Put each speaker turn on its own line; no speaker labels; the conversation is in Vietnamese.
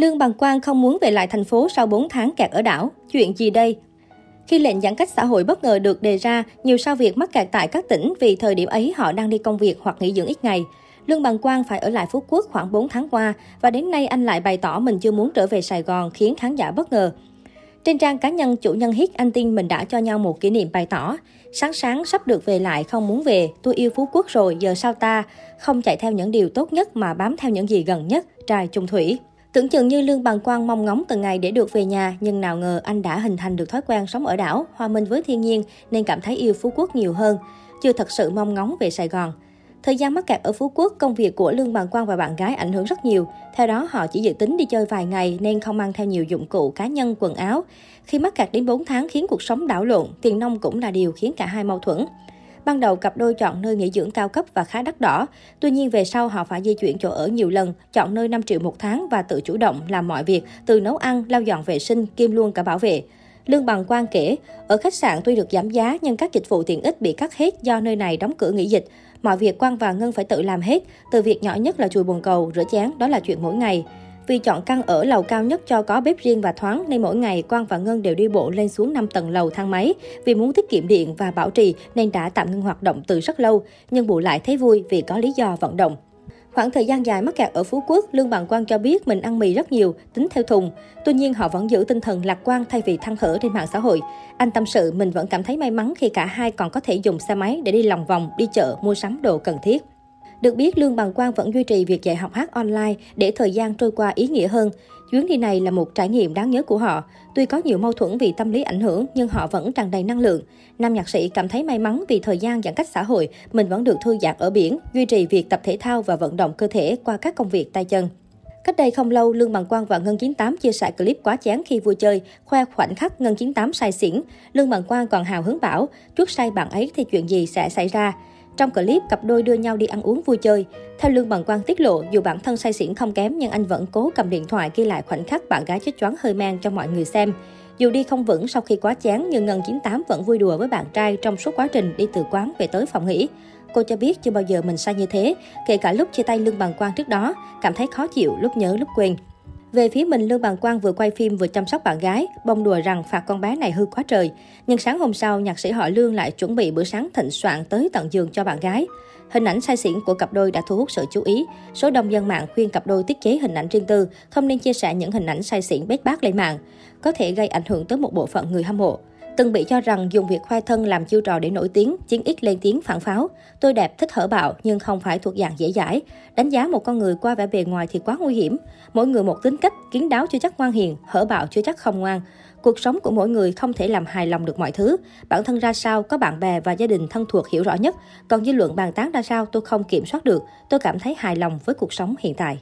Lương Bằng Quang không muốn về lại thành phố sau 4 tháng kẹt ở đảo. Chuyện gì đây? Khi lệnh giãn cách xã hội bất ngờ được đề ra, nhiều sao Việt mắc kẹt tại các tỉnh vì thời điểm ấy họ đang đi công việc hoặc nghỉ dưỡng ít ngày. Lương Bằng Quang phải ở lại Phú Quốc khoảng 4 tháng qua và đến nay anh lại bày tỏ mình chưa muốn trở về Sài Gòn khiến khán giả bất ngờ. Trên trang cá nhân, chủ nhân hit anh tin mình đã cho nhau một kỷ niệm bày tỏ. Sáng sáng sắp được về lại không muốn về, tôi yêu Phú Quốc rồi, giờ sao ta? Không chạy theo những điều tốt nhất mà bám theo những gì gần nhất, trai trung thủy. Tưởng chừng như Lương Bằng Quang mong ngóng từng ngày để được về nhà, nhưng nào ngờ anh đã hình thành được thói quen sống ở đảo, hòa minh với thiên nhiên nên cảm thấy yêu Phú Quốc nhiều hơn, chưa thật sự mong ngóng về Sài Gòn. Thời gian mắc kẹt ở Phú Quốc, công việc của Lương Bằng Quang và bạn gái ảnh hưởng rất nhiều. Theo đó, họ chỉ dự tính đi chơi vài ngày nên không mang theo nhiều dụng cụ cá nhân, quần áo. Khi mắc kẹt đến 4 tháng khiến cuộc sống đảo lộn, tiền nông cũng là điều khiến cả hai mâu thuẫn. Ban đầu cặp đôi chọn nơi nghỉ dưỡng cao cấp và khá đắt đỏ. Tuy nhiên về sau họ phải di chuyển chỗ ở nhiều lần, chọn nơi 5 triệu một tháng và tự chủ động làm mọi việc từ nấu ăn, lau dọn vệ sinh, kim luôn cả bảo vệ. Lương Bằng Quang kể, ở khách sạn tuy được giảm giá nhưng các dịch vụ tiện ích bị cắt hết do nơi này đóng cửa nghỉ dịch. Mọi việc Quang và Ngân phải tự làm hết, từ việc nhỏ nhất là chùi bồn cầu, rửa chén, đó là chuyện mỗi ngày. Vì chọn căn ở lầu cao nhất cho có bếp riêng và thoáng nên mỗi ngày Quang và Ngân đều đi bộ lên xuống 5 tầng lầu thang máy. Vì muốn tiết kiệm điện và bảo trì nên đã tạm ngưng hoạt động từ rất lâu, nhưng bù lại thấy vui vì có lý do vận động. Khoảng thời gian dài mắc kẹt ở Phú Quốc, Lương Bằng Quang cho biết mình ăn mì rất nhiều, tính theo thùng. Tuy nhiên họ vẫn giữ tinh thần lạc quan thay vì thăng hở trên mạng xã hội. Anh tâm sự mình vẫn cảm thấy may mắn khi cả hai còn có thể dùng xe máy để đi lòng vòng, đi chợ, mua sắm đồ cần thiết. Được biết, Lương Bằng Quang vẫn duy trì việc dạy học hát online để thời gian trôi qua ý nghĩa hơn. Chuyến đi này là một trải nghiệm đáng nhớ của họ. Tuy có nhiều mâu thuẫn vì tâm lý ảnh hưởng, nhưng họ vẫn tràn đầy năng lượng. Nam nhạc sĩ cảm thấy may mắn vì thời gian giãn cách xã hội, mình vẫn được thư giãn ở biển, duy trì việc tập thể thao và vận động cơ thể qua các công việc tay chân. Cách đây không lâu, Lương Bằng Quang và Ngân 98 chia sẻ clip quá chán khi vui chơi, khoe khoảnh khắc Ngân 98 say xỉn. Lương Bằng Quang còn hào hứng bảo, trước say bạn ấy thì chuyện gì sẽ xảy ra. Trong clip, cặp đôi đưa nhau đi ăn uống vui chơi. Theo Lương Bằng Quang tiết lộ, dù bản thân say xỉn không kém nhưng anh vẫn cố cầm điện thoại ghi lại khoảnh khắc bạn gái chết choáng hơi mang cho mọi người xem. Dù đi không vững sau khi quá chán nhưng Ngân 98 vẫn vui đùa với bạn trai trong suốt quá trình đi từ quán về tới phòng nghỉ. Cô cho biết chưa bao giờ mình say như thế, kể cả lúc chia tay Lương Bằng Quang trước đó, cảm thấy khó chịu lúc nhớ lúc quên. Về phía mình, Lương Bằng Quang vừa quay phim vừa chăm sóc bạn gái, bông đùa rằng phạt con bé này hư quá trời. Nhưng sáng hôm sau, nhạc sĩ họ Lương lại chuẩn bị bữa sáng thịnh soạn tới tận giường cho bạn gái. Hình ảnh say xỉn của cặp đôi đã thu hút sự chú ý. Số đông dân mạng khuyên cặp đôi tiết chế hình ảnh riêng tư, không nên chia sẻ những hình ảnh say xỉn bết bát lên mạng. Có thể gây ảnh hưởng tới một bộ phận người hâm mộ. Từng bị cho rằng dùng việc khoe thân làm chiêu trò để nổi tiếng, chiến ít lên tiếng phản pháo. Tôi đẹp thích hở bạo nhưng không phải thuộc dạng dễ dãi. Đánh giá một con người qua vẻ bề ngoài thì quá nguy hiểm. Mỗi người một tính cách, kiến đáo chưa chắc ngoan hiền, hở bạo chưa chắc không ngoan. Cuộc sống của mỗi người không thể làm hài lòng được mọi thứ. Bản thân ra sao, có bạn bè và gia đình thân thuộc hiểu rõ nhất. Còn dư luận bàn tán ra sao tôi không kiểm soát được. Tôi cảm thấy hài lòng với cuộc sống hiện tại.